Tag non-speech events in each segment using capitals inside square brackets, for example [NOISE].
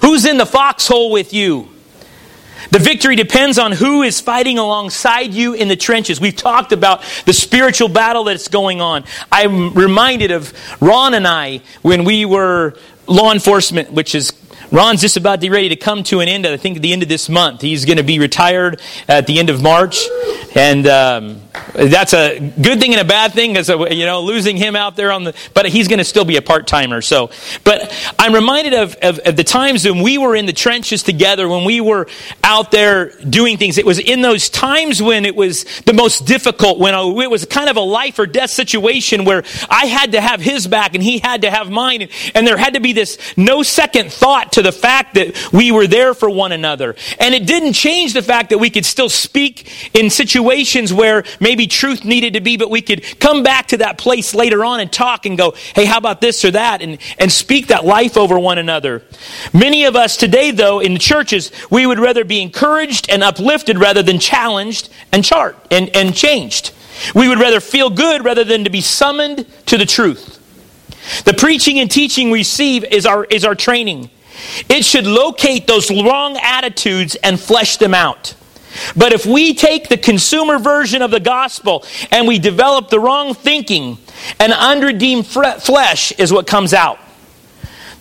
Who's in the foxhole with you? The victory depends on who is fighting alongside you in the trenches. We've talked about the spiritual battle that's going on. I'm reminded of Ron and I when we were law enforcement, which is Ron's just about to be ready to come to an end. I think at the end of this month, he's going to be retired at the end of March, and um, that's a good thing and a bad thing because you know losing him out there on the. But he's going to still be a part timer. So, but I'm reminded of, of, of the times when we were in the trenches together, when we were out there doing things. It was in those times when it was the most difficult, when it was kind of a life or death situation where I had to have his back and he had to have mine, and there had to be this no second thought to to the fact that we were there for one another. And it didn't change the fact that we could still speak in situations where maybe truth needed to be, but we could come back to that place later on and talk and go, hey, how about this or that? And, and speak that life over one another. Many of us today, though, in the churches, we would rather be encouraged and uplifted rather than challenged and chart and, and changed. We would rather feel good rather than to be summoned to the truth. The preaching and teaching we receive is our, is our training. It should locate those wrong attitudes and flesh them out. But if we take the consumer version of the gospel and we develop the wrong thinking, an unredeemed flesh is what comes out.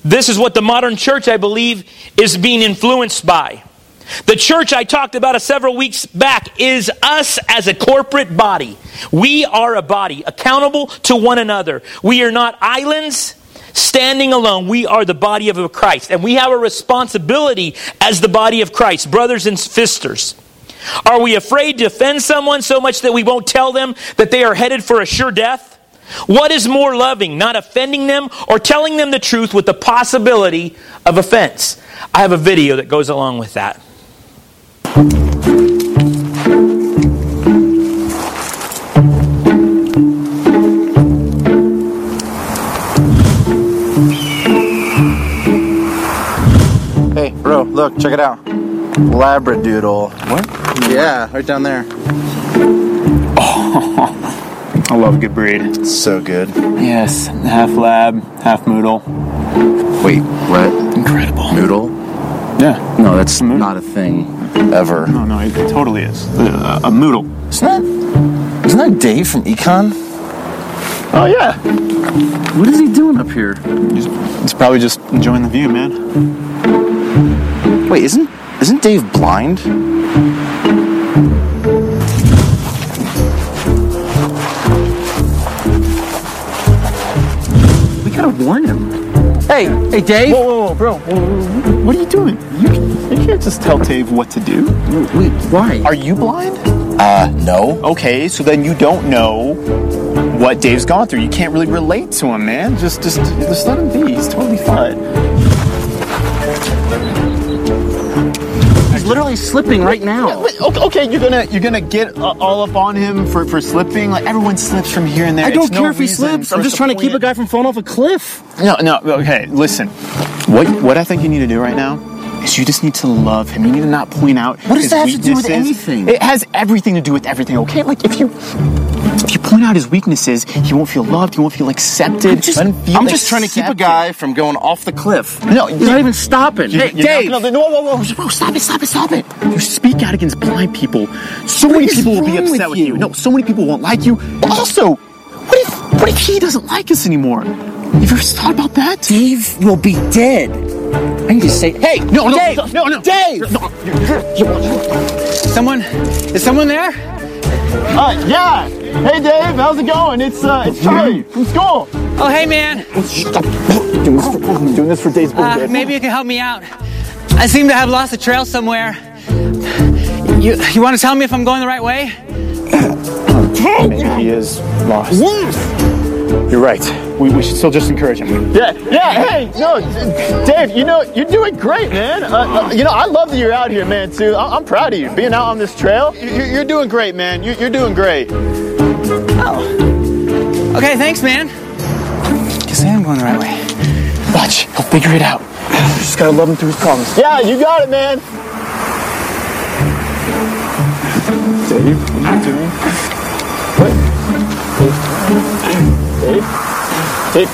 This is what the modern church, I believe, is being influenced by. The church I talked about a several weeks back is us as a corporate body. We are a body, accountable to one another. We are not islands standing alone, we are the body of Christ. And we have a responsibility as the body of Christ, brothers and sisters. Are we afraid to offend someone so much that we won't tell them that they are headed for a sure death? What is more loving, not offending them or telling them the truth with the possibility of offense? I have a video that goes along with that. Look, check it out. Labradoodle. What? Yeah, right down there. Oh, [LAUGHS] I love a good breed. So good. Yes, half lab, half moodle. Wait, what? Incredible. Noodle? Yeah. No, that's not a thing ever. No, no, it totally is. Uh, a moodle. Isn't that, isn't that Dave from Econ? Oh, yeah. What is he doing up here? He's, he's probably just enjoying the view, man. Wait, isn't isn't Dave blind? We gotta warn him. Hey, hey, Dave. Whoa, whoa, whoa, bro. Whoa, what are you doing? You, you can't just tell Dave what to do. Wait, why? Are you blind? Uh, no. Okay, so then you don't know what Dave's gone through. You can't really relate to him, man. Just, just, just let him be. He's totally fine. Literally slipping right now. Okay, you're gonna you're gonna get uh, all up on him for, for slipping. Like everyone slips from here and there. I don't it's care no if he slips. I'm just trying to keep a guy from falling off a cliff. No, no. Okay, listen. What what I think you need to do right now you just need to love him. You need to not point out. What does that have to do with anything? It has everything to do with everything. Okay, like if you if you point out his weaknesses, he won't feel loved. He won't feel accepted. I'm just, I'm accepted. just trying to keep a guy from going off the cliff. No, he's not even stopping. Hey, Dave! No, no, whoa, whoa, whoa, stop it, stop it, stop it! You speak out against blind people. So what many people will be upset with you? with you. No, so many people won't like you. But also, what if what if he doesn't like us anymore? You've ever thought about that? Dave will be dead. I say, hey, no, no, Dave, no, no, no, Dave. No, someone, is someone there? Uh, yeah. Hey, Dave, how's it going? It's uh, it's Charlie from school. Oh, hey, man. Doing this for, doing this for Dave's birthday. Uh, maybe you can help me out. I seem to have lost the trail somewhere. You you want to tell me if I'm going the right way? [COUGHS] Maybe he is lost. You're right. We, we should still just encourage him. Yeah, yeah. Hey, no, Dave. You know you're doing great, man. Uh, uh, you know I love that you're out here, man. Too. I, am proud of you being out on this trail. You're, you're doing great, man. You're, you're doing great. Oh. Okay, thanks, man. Guess I am going the right way. Watch, he'll figure it out. You just gotta love him through his problems. Yeah, you got it, man. Dave, what are you doing? What? Dave? Dave?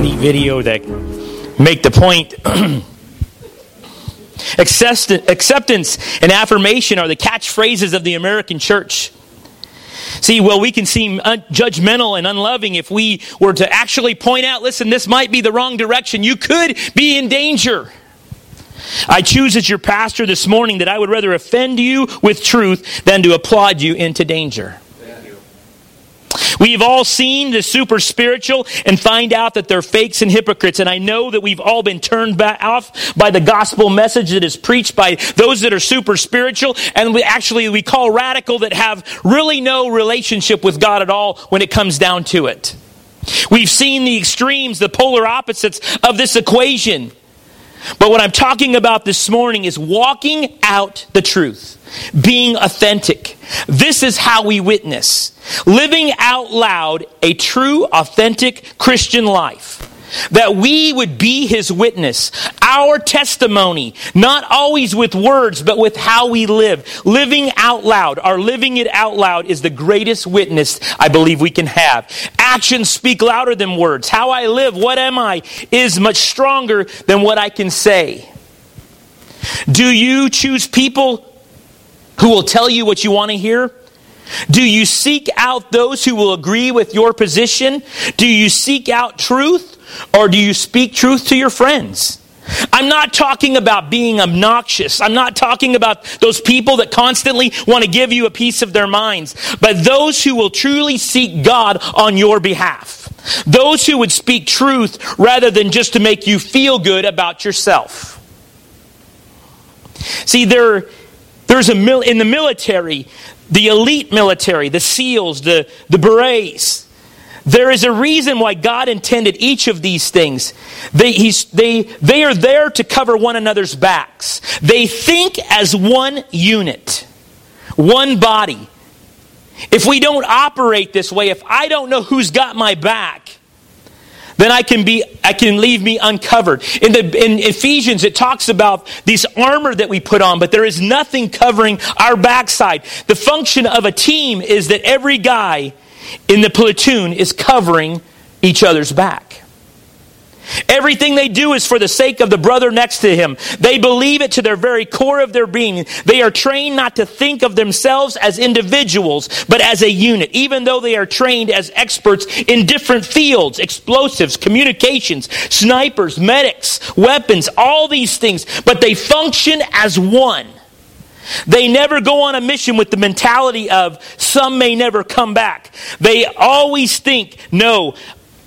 Neat video that make the point [CLEARS THROAT] acceptance and affirmation are the catchphrases of the american church See, well, we can seem judgmental and unloving if we were to actually point out, listen, this might be the wrong direction. You could be in danger. I choose as your pastor this morning that I would rather offend you with truth than to applaud you into danger. We've all seen the super spiritual and find out that they're fakes and hypocrites. And I know that we've all been turned back off by the gospel message that is preached by those that are super spiritual. And we actually, we call radical that have really no relationship with God at all when it comes down to it. We've seen the extremes, the polar opposites of this equation. But what I'm talking about this morning is walking out the truth, being authentic. This is how we witness. Living out loud a true, authentic Christian life that we would be his witness, our testimony, not always with words, but with how we live. Living out loud, our living it out loud is the greatest witness I believe we can have. Actions speak louder than words. How I live, what am I, is much stronger than what I can say. Do you choose people who will tell you what you want to hear? Do you seek out those who will agree with your position? Do you seek out truth? Or do you speak truth to your friends? I'm not talking about being obnoxious. I'm not talking about those people that constantly want to give you a piece of their minds, but those who will truly seek God on your behalf. Those who would speak truth rather than just to make you feel good about yourself. See, there, there's a mil- in the military, the elite military, the SEALs, the, the berets, there is a reason why God intended each of these things. They, they, they are there to cover one another's backs. They think as one unit, one body. If we don't operate this way, if I don't know who's got my back, then I can be I can leave me uncovered. In the in Ephesians it talks about this armor that we put on, but there is nothing covering our backside. The function of a team is that every guy in the platoon is covering each other's back. Everything they do is for the sake of the brother next to him. They believe it to their very core of their being. They are trained not to think of themselves as individuals, but as a unit, even though they are trained as experts in different fields explosives, communications, snipers, medics, weapons, all these things. But they function as one. They never go on a mission with the mentality of some may never come back. They always think, no,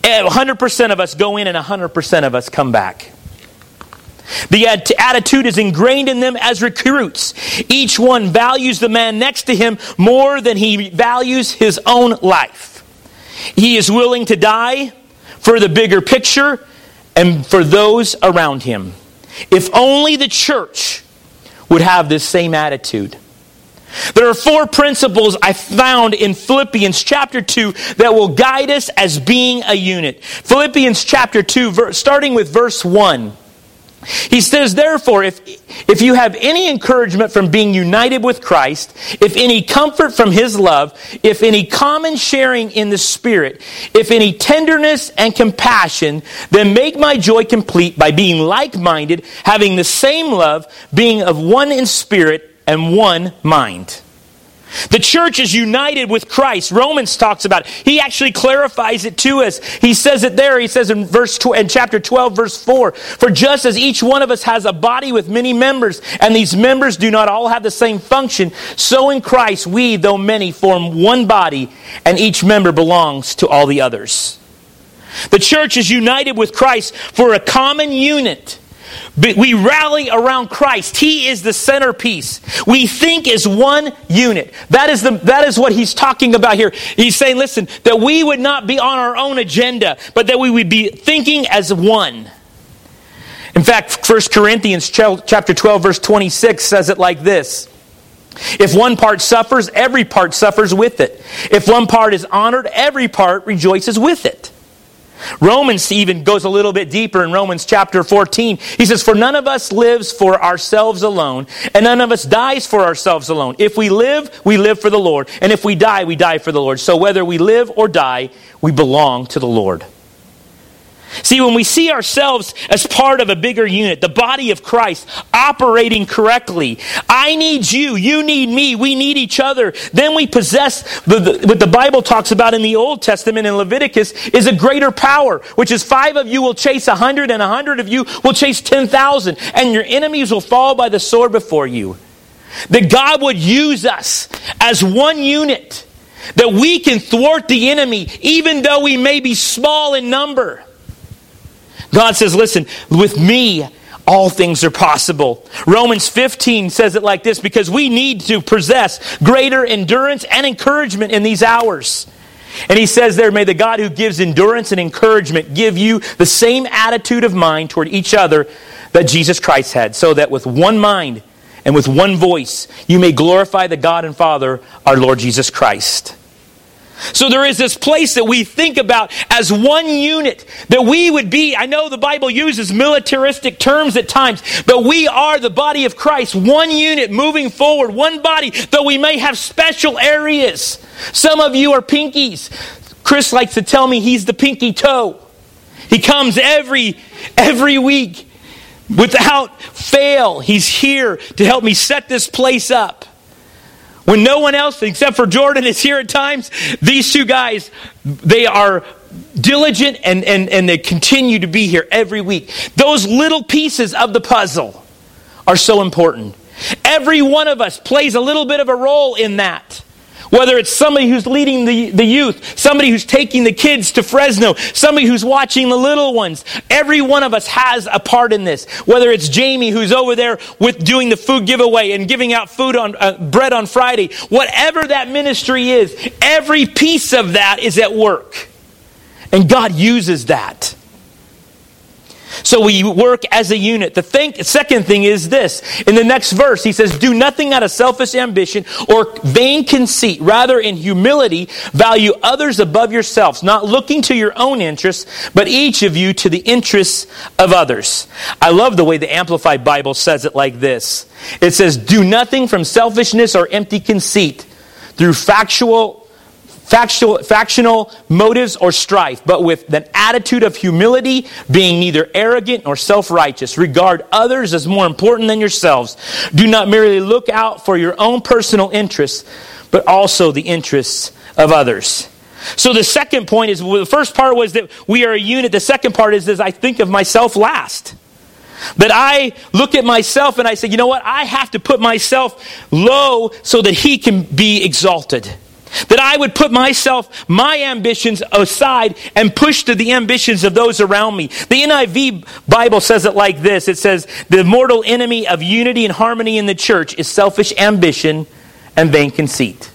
100% of us go in and 100% of us come back. The attitude is ingrained in them as recruits. Each one values the man next to him more than he values his own life. He is willing to die for the bigger picture and for those around him. If only the church would have this same attitude. There are four principles I found in Philippians chapter 2 that will guide us as being a unit. Philippians chapter 2, starting with verse 1. He says, therefore, if, if you have any encouragement from being united with Christ, if any comfort from his love, if any common sharing in the Spirit, if any tenderness and compassion, then make my joy complete by being like minded, having the same love, being of one in spirit and one mind. The church is united with Christ. Romans talks about it. He actually clarifies it to us. He says it there. He says in verse tw- in chapter 12 verse 4, "For just as each one of us has a body with many members, and these members do not all have the same function, so in Christ we, though many, form one body, and each member belongs to all the others." The church is united with Christ for a common unit we rally around Christ. He is the centerpiece. We think as one unit. That is, the, that is what he's talking about here. He's saying, listen, that we would not be on our own agenda, but that we would be thinking as one. In fact, 1 Corinthians chapter 12, verse 26 says it like this. If one part suffers, every part suffers with it. If one part is honored, every part rejoices with it. Romans even goes a little bit deeper in Romans chapter 14. He says, For none of us lives for ourselves alone, and none of us dies for ourselves alone. If we live, we live for the Lord, and if we die, we die for the Lord. So whether we live or die, we belong to the Lord. See, when we see ourselves as part of a bigger unit, the body of Christ operating correctly, I need you, you need me, we need each other, then we possess the, the, what the Bible talks about in the Old Testament in Leviticus is a greater power, which is five of you will chase a hundred and a hundred of you will chase ten thousand, and your enemies will fall by the sword before you. That God would use us as one unit, that we can thwart the enemy even though we may be small in number. God says, listen, with me, all things are possible. Romans 15 says it like this because we need to possess greater endurance and encouragement in these hours. And he says there, may the God who gives endurance and encouragement give you the same attitude of mind toward each other that Jesus Christ had, so that with one mind and with one voice you may glorify the God and Father, our Lord Jesus Christ. So there is this place that we think about as one unit, that we would be. I know the Bible uses militaristic terms at times, but we are the body of Christ, one unit moving forward, one body, though we may have special areas. Some of you are pinkies. Chris likes to tell me he's the pinky toe. He comes every every week without fail. He's here to help me set this place up. When no one else except for Jordan is here at times, these two guys, they are diligent and, and, and they continue to be here every week. Those little pieces of the puzzle are so important. Every one of us plays a little bit of a role in that. Whether it's somebody who's leading the, the youth, somebody who's taking the kids to Fresno, somebody who's watching the little ones. Every one of us has a part in this. Whether it's Jamie who's over there with doing the food giveaway and giving out food on uh, bread on Friday. Whatever that ministry is, every piece of that is at work. And God uses that. So we work as a unit. The second thing is this. In the next verse, he says, Do nothing out of selfish ambition or vain conceit. Rather, in humility, value others above yourselves, not looking to your own interests, but each of you to the interests of others. I love the way the Amplified Bible says it like this it says, Do nothing from selfishness or empty conceit through factual factual, factional motives or strife, but with an attitude of humility, being neither arrogant nor self righteous. Regard others as more important than yourselves. Do not merely look out for your own personal interests, but also the interests of others. So the second point is well, the first part was that we are a unit. The second part is, is I think of myself last. That I look at myself and I say, you know what? I have to put myself low so that he can be exalted. That I would put myself, my ambitions aside and push to the ambitions of those around me. The NIV Bible says it like this it says, The mortal enemy of unity and harmony in the church is selfish ambition and vain conceit.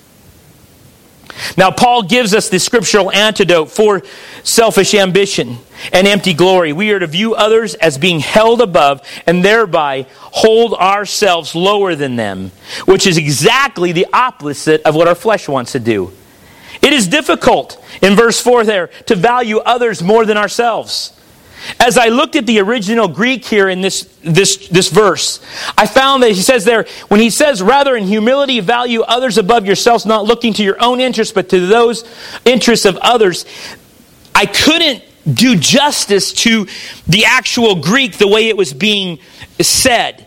Now, Paul gives us the scriptural antidote for selfish ambition and empty glory. We are to view others as being held above and thereby hold ourselves lower than them, which is exactly the opposite of what our flesh wants to do. It is difficult, in verse 4 there, to value others more than ourselves. As I looked at the original Greek here in this, this, this verse, I found that he says there, when he says, rather in humility value others above yourselves, not looking to your own interests, but to those interests of others, I couldn't do justice to the actual Greek the way it was being said.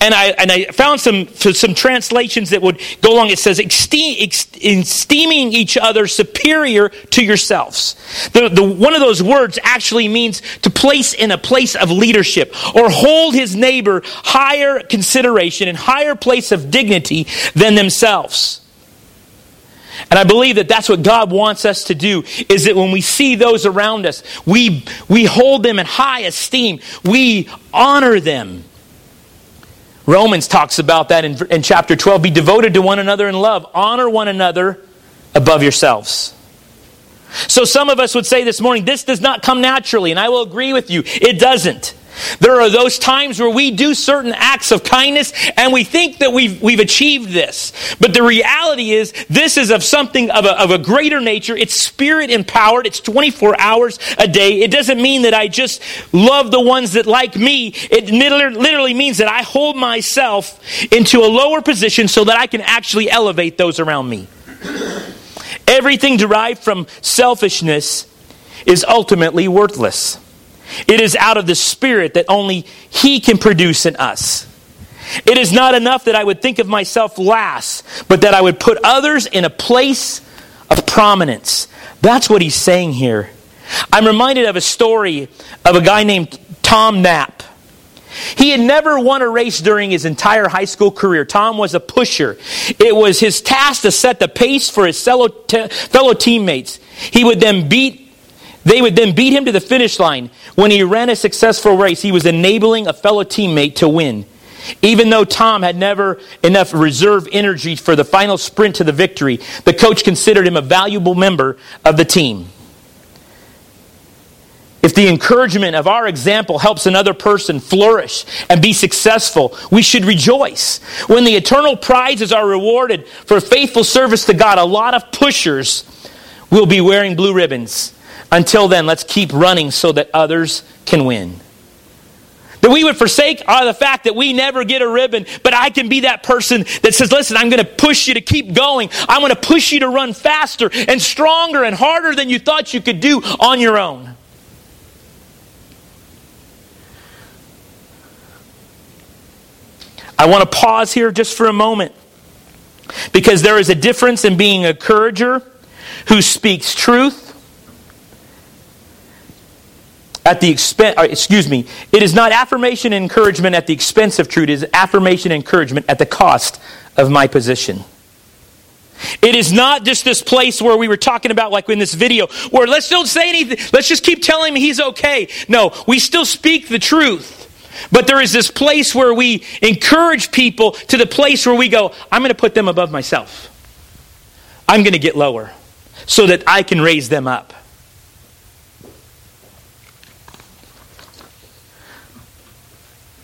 And I, and I found some, some translations that would go along. It says, esteeming each other superior to yourselves. The, the, one of those words actually means to place in a place of leadership or hold his neighbor higher consideration and higher place of dignity than themselves. And I believe that that's what God wants us to do is that when we see those around us, we, we hold them in high esteem. We honor them. Romans talks about that in, in chapter 12. Be devoted to one another in love. Honor one another above yourselves. So some of us would say this morning, this does not come naturally, and I will agree with you, it doesn't. There are those times where we do certain acts of kindness and we think that we've, we've achieved this. But the reality is, this is of something of a, of a greater nature. It's spirit empowered. It's 24 hours a day. It doesn't mean that I just love the ones that like me. It literally means that I hold myself into a lower position so that I can actually elevate those around me. Everything derived from selfishness is ultimately worthless. It is out of the Spirit that only He can produce in us. It is not enough that I would think of myself last, but that I would put others in a place of prominence. That's what he's saying here. I'm reminded of a story of a guy named Tom Knapp. He had never won a race during his entire high school career. Tom was a pusher. It was his task to set the pace for his fellow, fellow teammates. He would then beat they would then beat him to the finish line. When he ran a successful race, he was enabling a fellow teammate to win. Even though Tom had never enough reserve energy for the final sprint to the victory, the coach considered him a valuable member of the team. If the encouragement of our example helps another person flourish and be successful, we should rejoice. When the eternal prizes are rewarded for faithful service to God, a lot of pushers will be wearing blue ribbons. Until then, let's keep running so that others can win. That we would forsake uh, the fact that we never get a ribbon, but I can be that person that says, listen, I'm going to push you to keep going. I'm going to push you to run faster and stronger and harder than you thought you could do on your own. I want to pause here just for a moment because there is a difference in being a courager who speaks truth at the expense, uh, excuse me, it is not affirmation and encouragement at the expense of truth, it is affirmation and encouragement at the cost of my position. It is not just this place where we were talking about, like in this video, where let's don't say anything, let's just keep telling him he's okay. No, we still speak the truth. But there is this place where we encourage people to the place where we go, I'm going to put them above myself. I'm going to get lower so that I can raise them up.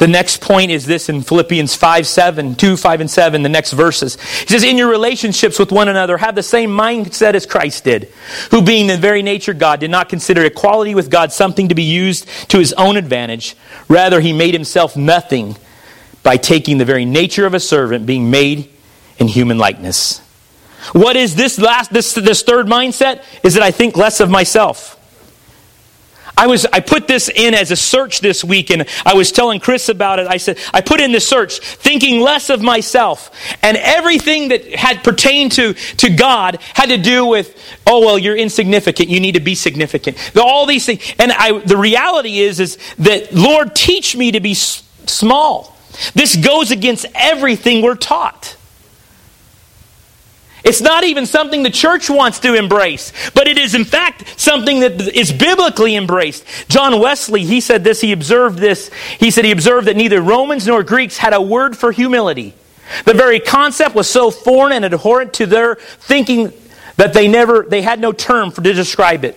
The next point is this in Philippians 5 7, 2, 5, and 7, the next verses. He says, In your relationships with one another, have the same mindset as Christ did, who being the very nature God, did not consider equality with God something to be used to his own advantage. Rather, he made himself nothing by taking the very nature of a servant, being made in human likeness. What is this last this this third mindset? Is that I think less of myself. I was I put this in as a search this week and I was telling Chris about it. I said I put in the search thinking less of myself and everything that had pertained to to God had to do with oh well you're insignificant you need to be significant. All these things and I the reality is is that Lord teach me to be small. This goes against everything we're taught. It's not even something the church wants to embrace, but it is in fact something that is biblically embraced. John Wesley, he said this, he observed this. He said he observed that neither Romans nor Greeks had a word for humility. The very concept was so foreign and abhorrent to their thinking that they never they had no term for to describe it.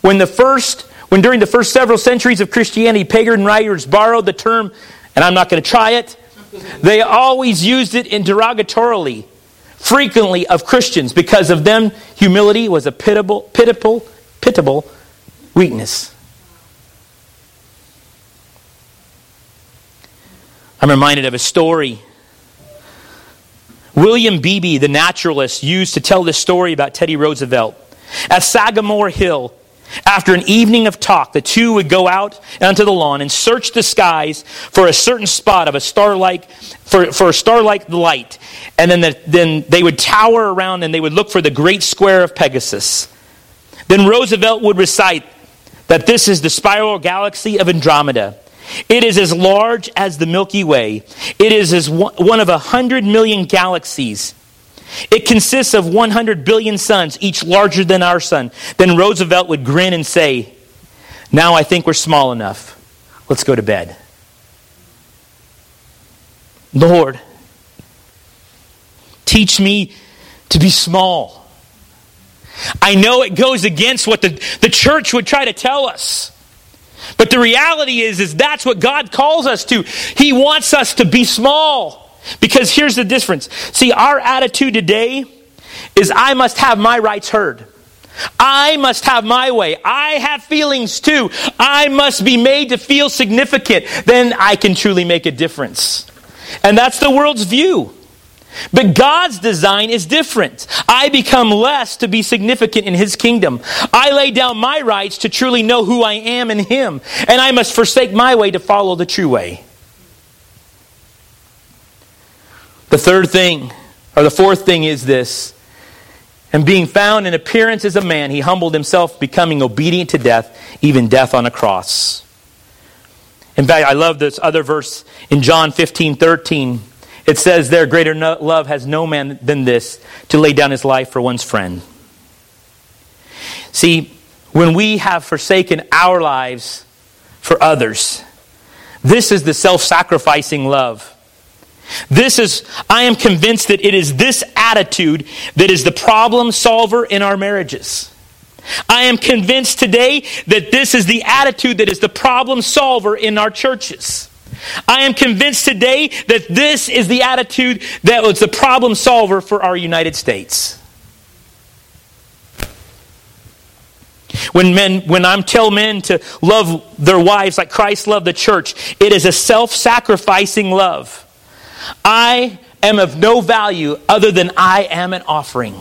When the first when during the first several centuries of Christianity pagan writers borrowed the term and I'm not going to try it, they always used it in derogatorily frequently of Christians. Because of them, humility was a pitiable, pitiable, pitiable weakness. I'm reminded of a story. William Beebe, the naturalist, used to tell this story about Teddy Roosevelt. At Sagamore Hill, after an evening of talk, the two would go out onto the lawn and search the skies for a certain spot of a star-like, for, for a star-like light. And then, the, then they would tower around and they would look for the great square of Pegasus. Then Roosevelt would recite that this is the spiral galaxy of Andromeda. It is as large as the Milky Way. It is as one of a hundred million galaxies. It consists of 100 billion suns, each larger than our sun. Then Roosevelt would grin and say, Now I think we're small enough. Let's go to bed. Lord, teach me to be small. I know it goes against what the, the church would try to tell us. But the reality is, is that's what God calls us to. He wants us to be small. Because here's the difference. See, our attitude today is I must have my rights heard. I must have my way. I have feelings too. I must be made to feel significant. Then I can truly make a difference. And that's the world's view. But God's design is different. I become less to be significant in His kingdom. I lay down my rights to truly know who I am in Him, and I must forsake my way to follow the true way. The third thing, or the fourth thing, is this. And being found in appearance as a man, he humbled himself, becoming obedient to death, even death on a cross. In fact, I love this other verse in John 15 13 it says there, greater no, love has no man than this, to lay down his life for one's friend. See, when we have forsaken our lives for others, this is the self sacrificing love. This is, I am convinced that it is this attitude that is the problem solver in our marriages. I am convinced today that this is the attitude that is the problem solver in our churches. I am convinced today that this is the attitude that was the problem solver for our United States. When men, when I'm tell men to love their wives like Christ loved the church, it is a self-sacrificing love. I am of no value other than I am an offering.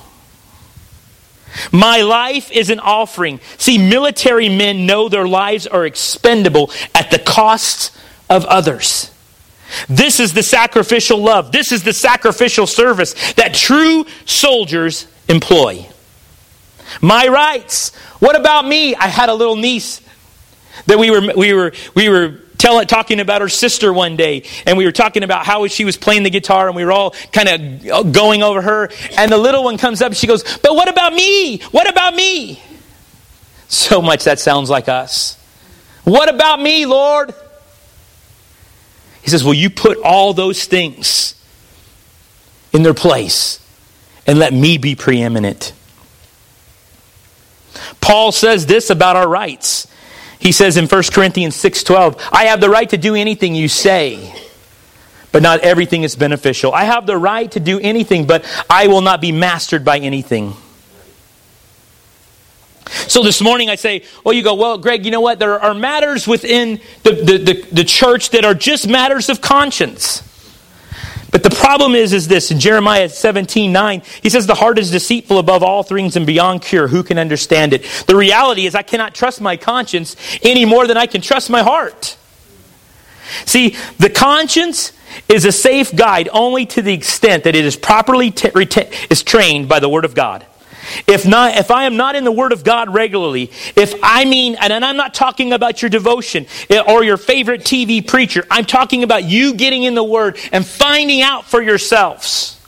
My life is an offering. See, military men know their lives are expendable at the cost of others. This is the sacrificial love. This is the sacrificial service that true soldiers employ. My rights. What about me? I had a little niece that we were we were we were telling talking about her sister one day and we were talking about how she was playing the guitar and we were all kind of going over her and the little one comes up she goes, "But what about me? What about me?" So much that sounds like us. What about me, Lord? He says, Will you put all those things in their place and let me be preeminent? Paul says this about our rights. He says in 1 Corinthians 6:12, I have the right to do anything you say, but not everything is beneficial. I have the right to do anything, but I will not be mastered by anything. So this morning I say, well, you go, well, Greg, you know what? There are matters within the, the, the, the, church that are just matters of conscience. But the problem is, is this in Jeremiah 17, 9, he says, The heart is deceitful above all things and beyond cure. Who can understand it? The reality is, I cannot trust my conscience any more than I can trust my heart. See, the conscience is a safe guide only to the extent that it is properly t- is trained by the Word of God. If not, if I am not in the Word of God regularly, if I mean, and I'm not talking about your devotion eh, or your favorite TV preacher, I'm talking about you getting in the Word and finding out for yourselves.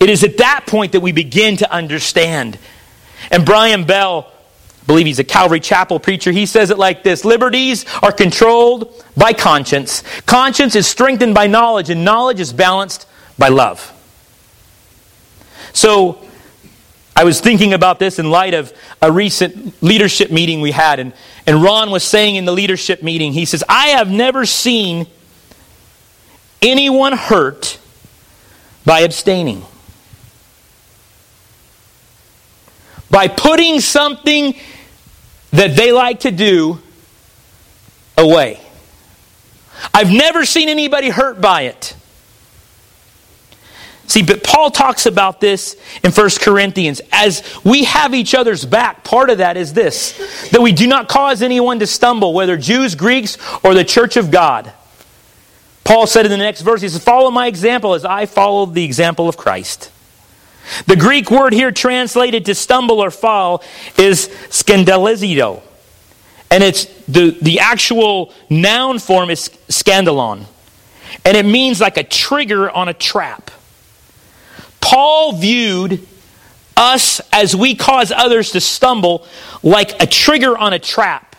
It is at that point that we begin to understand. And Brian Bell, I believe he's a Calvary Chapel preacher, he says it like this Liberties are controlled by conscience. Conscience is strengthened by knowledge, and knowledge is balanced by love. So, I was thinking about this in light of a recent leadership meeting we had. And, and Ron was saying in the leadership meeting, he says, I have never seen anyone hurt by abstaining. By putting something that they like to do away. I've never seen anybody hurt by it. See, but Paul talks about this in 1 Corinthians. As we have each other's back, part of that is this that we do not cause anyone to stumble, whether Jews, Greeks, or the church of God. Paul said in the next verse, he says, Follow my example as I followed the example of Christ. The Greek word here translated to stumble or fall is scandalizo. And it's the, the actual noun form is scandalon. And it means like a trigger on a trap. Paul viewed us as we cause others to stumble like a trigger on a trap.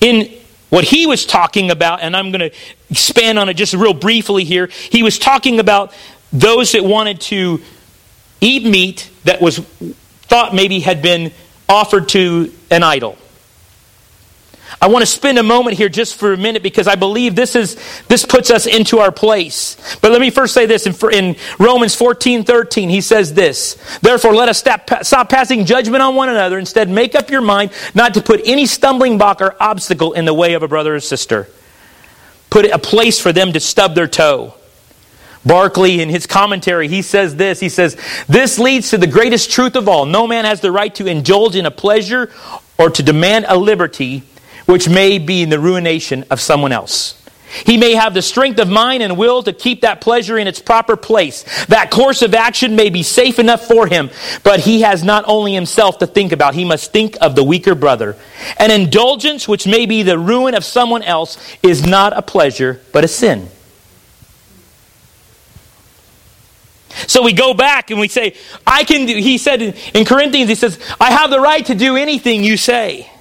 In what he was talking about, and I'm going to expand on it just real briefly here, he was talking about those that wanted to eat meat that was thought maybe had been offered to an idol. I want to spend a moment here just for a minute because I believe this is this puts us into our place. But let me first say this in, in Romans 14, 13, he says this. Therefore, let us stop, stop passing judgment on one another. Instead, make up your mind not to put any stumbling block or obstacle in the way of a brother or sister. Put a place for them to stub their toe. Barclay, in his commentary, he says this. He says, This leads to the greatest truth of all. No man has the right to indulge in a pleasure or to demand a liberty which may be in the ruination of someone else. He may have the strength of mind and will to keep that pleasure in its proper place. That course of action may be safe enough for him, but he has not only himself to think about, he must think of the weaker brother. An indulgence which may be the ruin of someone else is not a pleasure, but a sin. So we go back and we say, I can do, he said in Corinthians, he says, I have the right to do anything you say.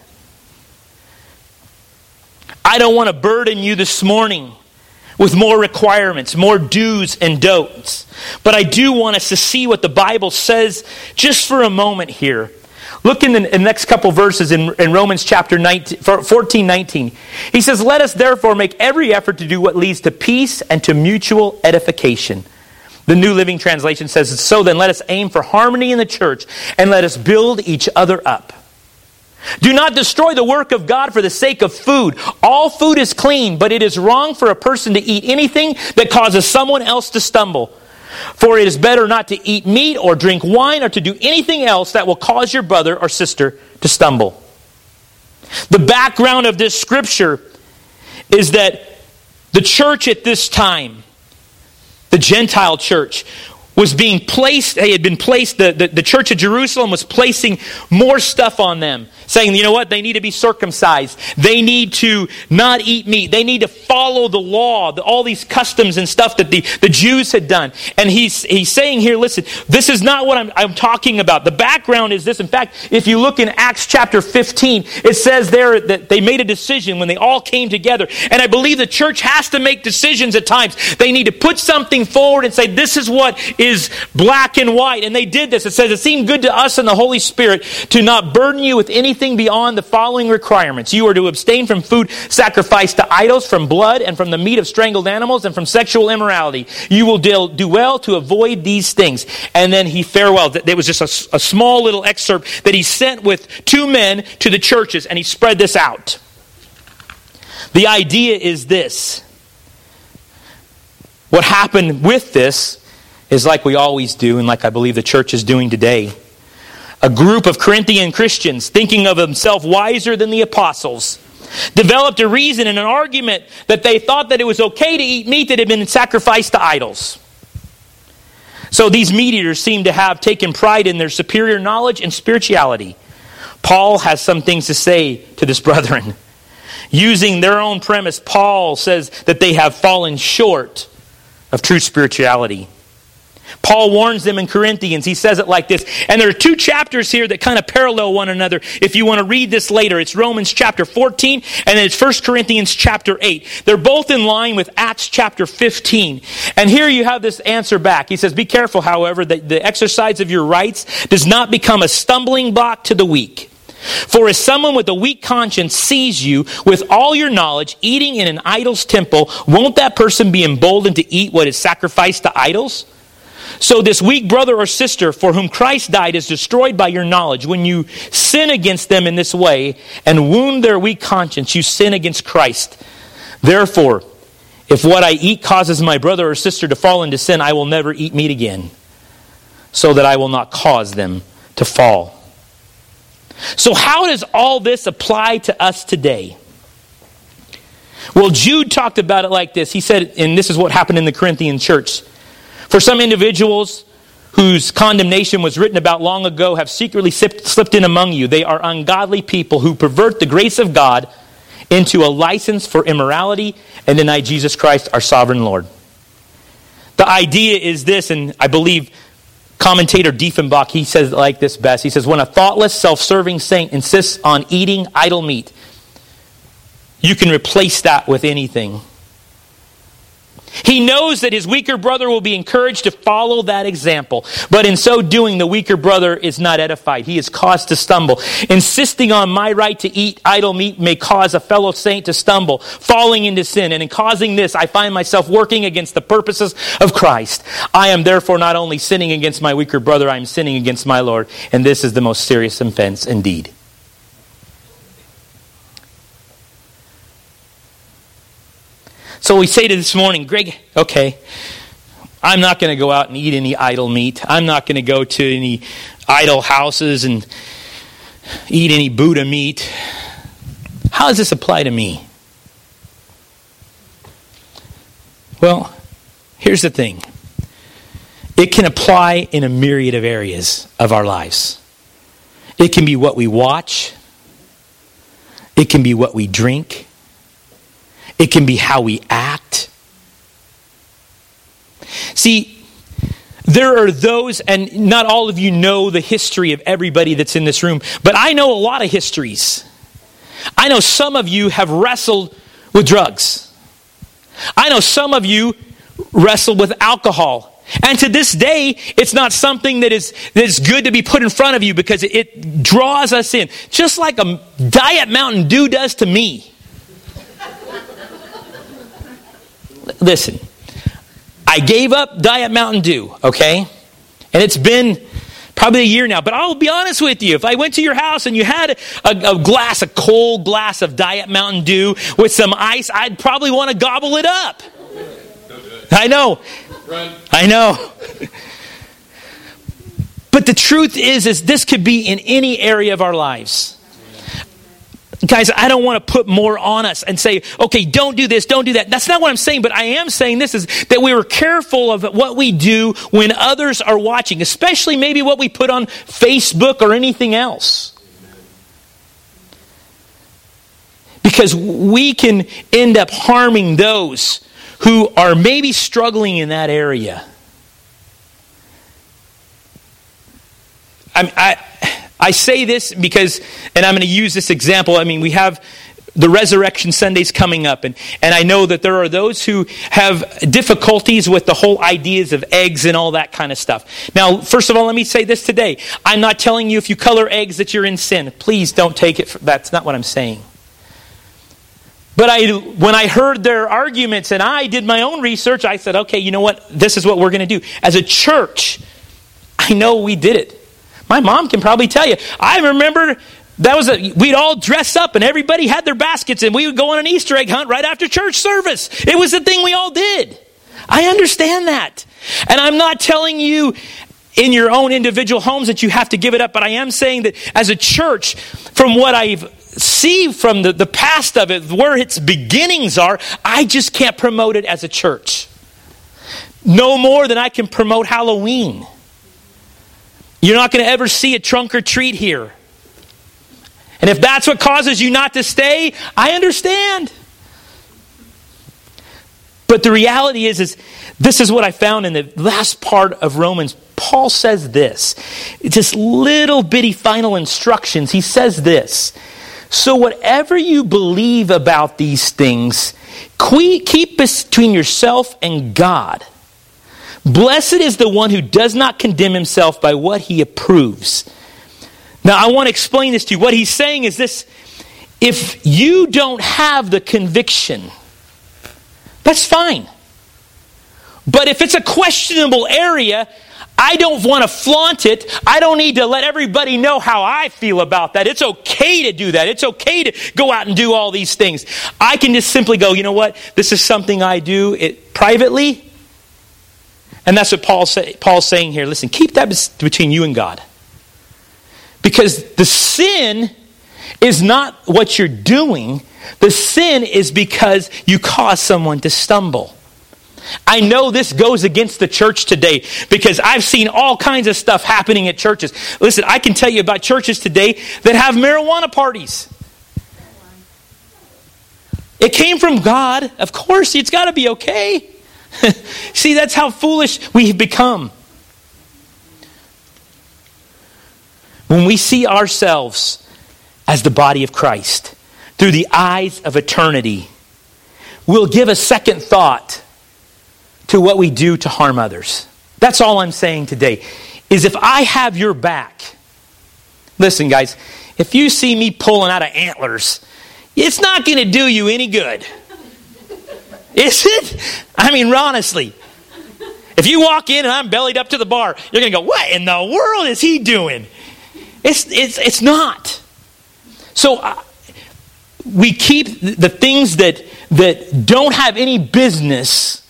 I don't want to burden you this morning with more requirements, more do's and don'ts. But I do want us to see what the Bible says just for a moment here. Look in the, next couple verses in, in Romans chapter 19, 14, 19. He says, Let us therefore make every effort to do what leads to peace and to mutual edification. The New Living Translation says, So then let us aim for harmony in the church and let us build each other up. Do not destroy the work of God for the sake of food. All food is clean, but it is wrong for a person to eat anything that causes someone else to stumble. For it is better not to eat meat or drink wine or to do anything else that will cause your brother or sister to stumble. The background of this scripture is that the church at this time, the Gentile church, was being placed, they had been placed, the, the, the, church of Jerusalem was placing more stuff on them, saying, you know what, they need to be circumcised. They need to not eat meat. They need to follow the law, the, all these customs and stuff that the, the Jews had done. And he's, he's saying here, listen, this is not what I'm, I'm talking about. The background is this. In fact, if you look in Acts chapter 15, it says there that they made a decision when they all came together. And I believe the church has to make decisions at times. They need to put something forward and say, this is what is black and white. And they did this. It says, It seemed good to us and the Holy Spirit to not burden you with anything beyond the following requirements. You are to abstain from food sacrificed to idols, from blood, and from the meat of strangled animals, and from sexual immorality. You will do well to avoid these things. And then he farewelled. There was just a, a small little excerpt that he sent with two men to the churches, and he spread this out. The idea is this. What happened with this is like we always do, and like I believe the church is doing today. A group of Corinthian Christians, thinking of themselves wiser than the apostles, developed a reason and an argument that they thought that it was okay to eat meat that had been sacrificed to idols. So these meat eaters seem to have taken pride in their superior knowledge and spirituality. Paul has some things to say to this [LAUGHS] brethren. Using their own premise, Paul says that they have fallen short of true spirituality. Paul warns them in Corinthians. He says it like this. And there are two chapters here that kind of parallel one another if you want to read this later. It's Romans chapter 14 and it's 1 Corinthians chapter 8. They're both in line with Acts chapter 15. And here you have this answer back. He says, Be careful, however, that the exercise of your rights does not become a stumbling block to the weak. For if someone with a weak conscience sees you with all your knowledge eating in an idol's temple, won't that person be emboldened to eat what is sacrificed to idols? So, this weak brother or sister for whom Christ died is destroyed by your knowledge. When you sin against them in this way and wound their weak conscience, you sin against Christ. Therefore, if what I eat causes my brother or sister to fall into sin, I will never eat meat again, so that I will not cause them to fall. So, how does all this apply to us today? Well, Jude talked about it like this. He said, and this is what happened in the Corinthian church. For some individuals whose condemnation was written about long ago have secretly slipped in among you. They are ungodly people who pervert the grace of God into a license for immorality and deny Jesus Christ, our sovereign Lord. The idea is this, and I believe commentator Deffinbaugh, he says like this best. He says, When a thoughtless, self serving saint insists on eating idol meat, you can replace that with anything. He knows that his weaker brother will be encouraged to follow that example. But in so doing, the weaker brother is not edified. He is caused to stumble. Insisting on my right to eat idol meat may cause a fellow saint to stumble, falling into sin. And in causing this, I find myself working against the purposes of Christ. I am therefore not only sinning against my weaker brother, I am sinning against my Lord. And this is the most serious offense indeed. So we say to this morning, Greg, okay, I'm not going to go out and eat any idol meat. I'm not going to go to any idol houses and eat any Buddha meat. How does this apply to me? Well, here's the thing it can apply in a myriad of areas of our lives. It can be what we watch, it can be what we drink, it can be how we act. See, there are those, and not all of you know the history of everybody that's in this room, but I know a lot of histories. I know some of you have wrestled with drugs. I know some of you wrestle with alcohol. And to this day, it's not something that is, that is good to be put in front of you because it, it draws us in. Just like a Diet Mountain Dew does to me. Listen, I gave up Diet Mountain Dew, okay? And it's been probably a year now. But I'll be honest with you. If I went to your house and you had a, a, glass, a cold glass of Diet Mountain Dew with some ice, I'd probably want to gobble it up. I know. Run. I know. but the truth is, is this could be in any area of our lives. Guys, I don't want to put more on us and say, okay, don't do this, don't do that. That's not what I'm saying, but I am saying this is that we were careful of what we do when others are watching, especially maybe what we put on Facebook or anything else. Because we can end up harming those who are maybe struggling in that area. I, I, I say this because, and I'm going to use this example. I mean, we have the resurrection Sundays coming up, and, and I know that there are those who have difficulties with the whole ideas of eggs and all that kind of stuff. Now, first of all, let me say this today. I'm not telling you if you color eggs that you're in sin. Please don't take it, for, that's not what I'm saying. But I, when I heard their arguments and I did my own research, I said, okay, you know what? This is what we're going to do. As a church, I know we did it. My mom can probably tell you. I remember that was a, we'd all dress up and everybody had their baskets and we would go on an Easter egg hunt right after church service. It was the thing we all did. I understand that. And I'm not telling you in your own individual homes that you have to give it up, but I am saying that as a church, from what I've see from the, the past of it, where its beginnings are, I just can't promote it as a church. No more than I can promote Halloween. You're not going to ever see a trunk or treat here. And if that's what causes you not to stay, I understand. But the reality is, is this is what I found in the last part of Romans. Paul says this. It's just little bitty final instructions. He says this. So, whatever you believe about these things, keep between yourself and God. Blessed is the one who does not condemn himself by what he approves. Now, I want to explain this to you. What he's saying is this if you don't have the conviction, that's fine. But if it's a questionable area, I don't want to flaunt it. I don't need to let everybody know how I feel about that. It's okay to do that. It's okay to go out and do all these things. I can just simply go, you know what? This is something I do it privately. And that's what Paul say, Paul's saying here. Listen, keep that between you and God. Because the sin is not what you're doing, the sin is because you cause someone to stumble. I know this goes against the church today because I've seen all kinds of stuff happening at churches. Listen, I can tell you about churches today that have marijuana parties. It came from God. Of course, it's got to be okay. [LAUGHS] See, that's how foolish we have become. When we see ourselves as the body of Christ through the eyes of eternity, we'll give a second thought to what we do to harm others. That's all I'm saying today. Is if I have your back, listen, guys, if you see me pulling out of antlers, it's not going to do you any good. Is it? I mean, honestly. If you walk in and I'm bellied up to the bar, you're going to go, What in the world is he doing? It's, it's, it's not. So uh, we keep the things that, that don't have any business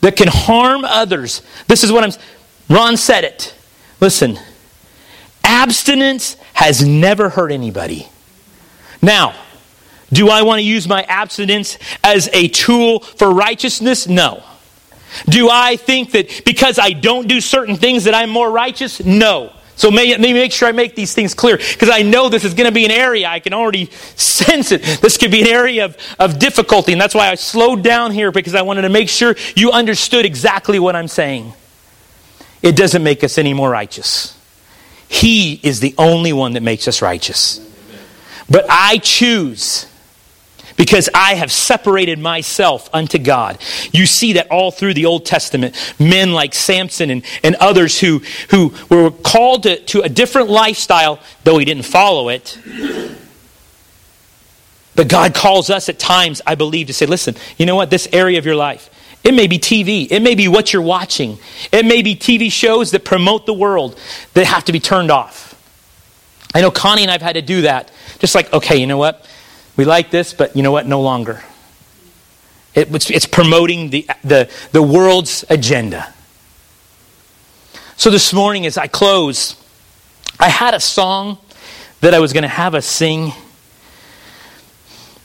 that can harm others. This is what I'm. Ron said it. Listen, abstinence has never hurt anybody. Now, do I want to use my abstinence as a tool for righteousness? No. Do I think that because I don't do certain things that I'm more righteous? No. So may, let me make sure I make these things clear because I know this is going to be an area, I can already [LAUGHS] sense it. This could be an area of, of difficulty, and that's why I slowed down here because I wanted to make sure you understood exactly what I'm saying. It doesn't make us any more righteous. He is the only one that makes us righteous. But I choose because I have separated myself unto God. You see that all through the Old Testament. Men like Samson and, and others who, who were called to, to a different lifestyle, though he didn't follow it. But God calls us at times, I believe, to say, listen, you know what? This area of your life, it may be TV. It may be what you're watching. It may be TV shows that promote the world that have to be turned off. I know Connie and I've had to do that. Just like, okay, you know what? We like this, but you know what? No longer. It, it's, it's promoting the, the, the world's agenda. So this morning, as I close, I had a song that I was going to have us sing,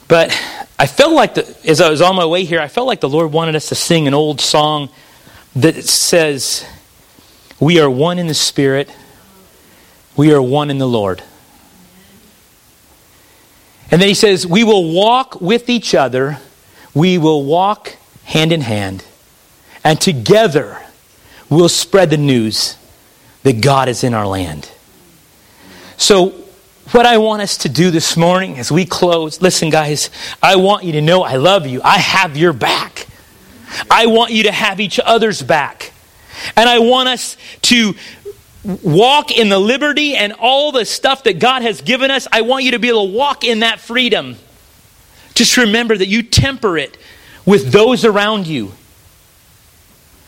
but I felt like, the, as I was on my way here, I felt like the Lord wanted us to sing an old song that says, We are one in the Spirit, we are one in the Lord. And then he says, We will walk with each other, we will walk hand in hand, and together we'll spread the news that God is in our land. So, what I want us to do this morning as we close, listen, guys, I want you to know I love you. I have your back. I want you to have each other's back. And I want us to walk in the liberty and all the stuff that God has given us, I want you to be able to walk in that freedom. Just remember that you temper it with those around you.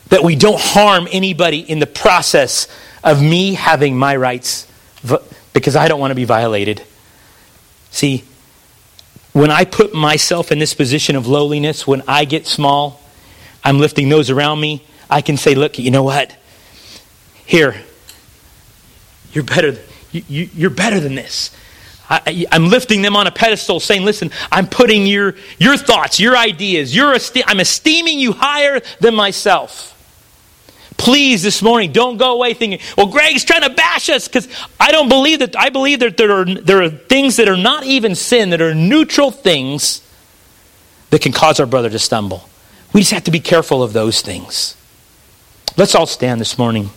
That we don't harm anybody in the process of me having my rights because I don't want to be violated. See, when I put myself in this position of lowliness, when I get small, I'm lifting those around me. I can say, look, you know what? Here, you're better, you, you're better than this. I, am lifting them on a pedestal, saying, "Listen, I'm putting your your thoughts, your ideas, your I'm esteeming you higher than myself." Please, this morning, don't go away thinking, "Well, Greg's trying to bash us," because I don't believe that. I believe that there are there are things that are not even sin, that are neutral things that can cause our brother to stumble. We just have to be careful of those things. Let's all stand this morning.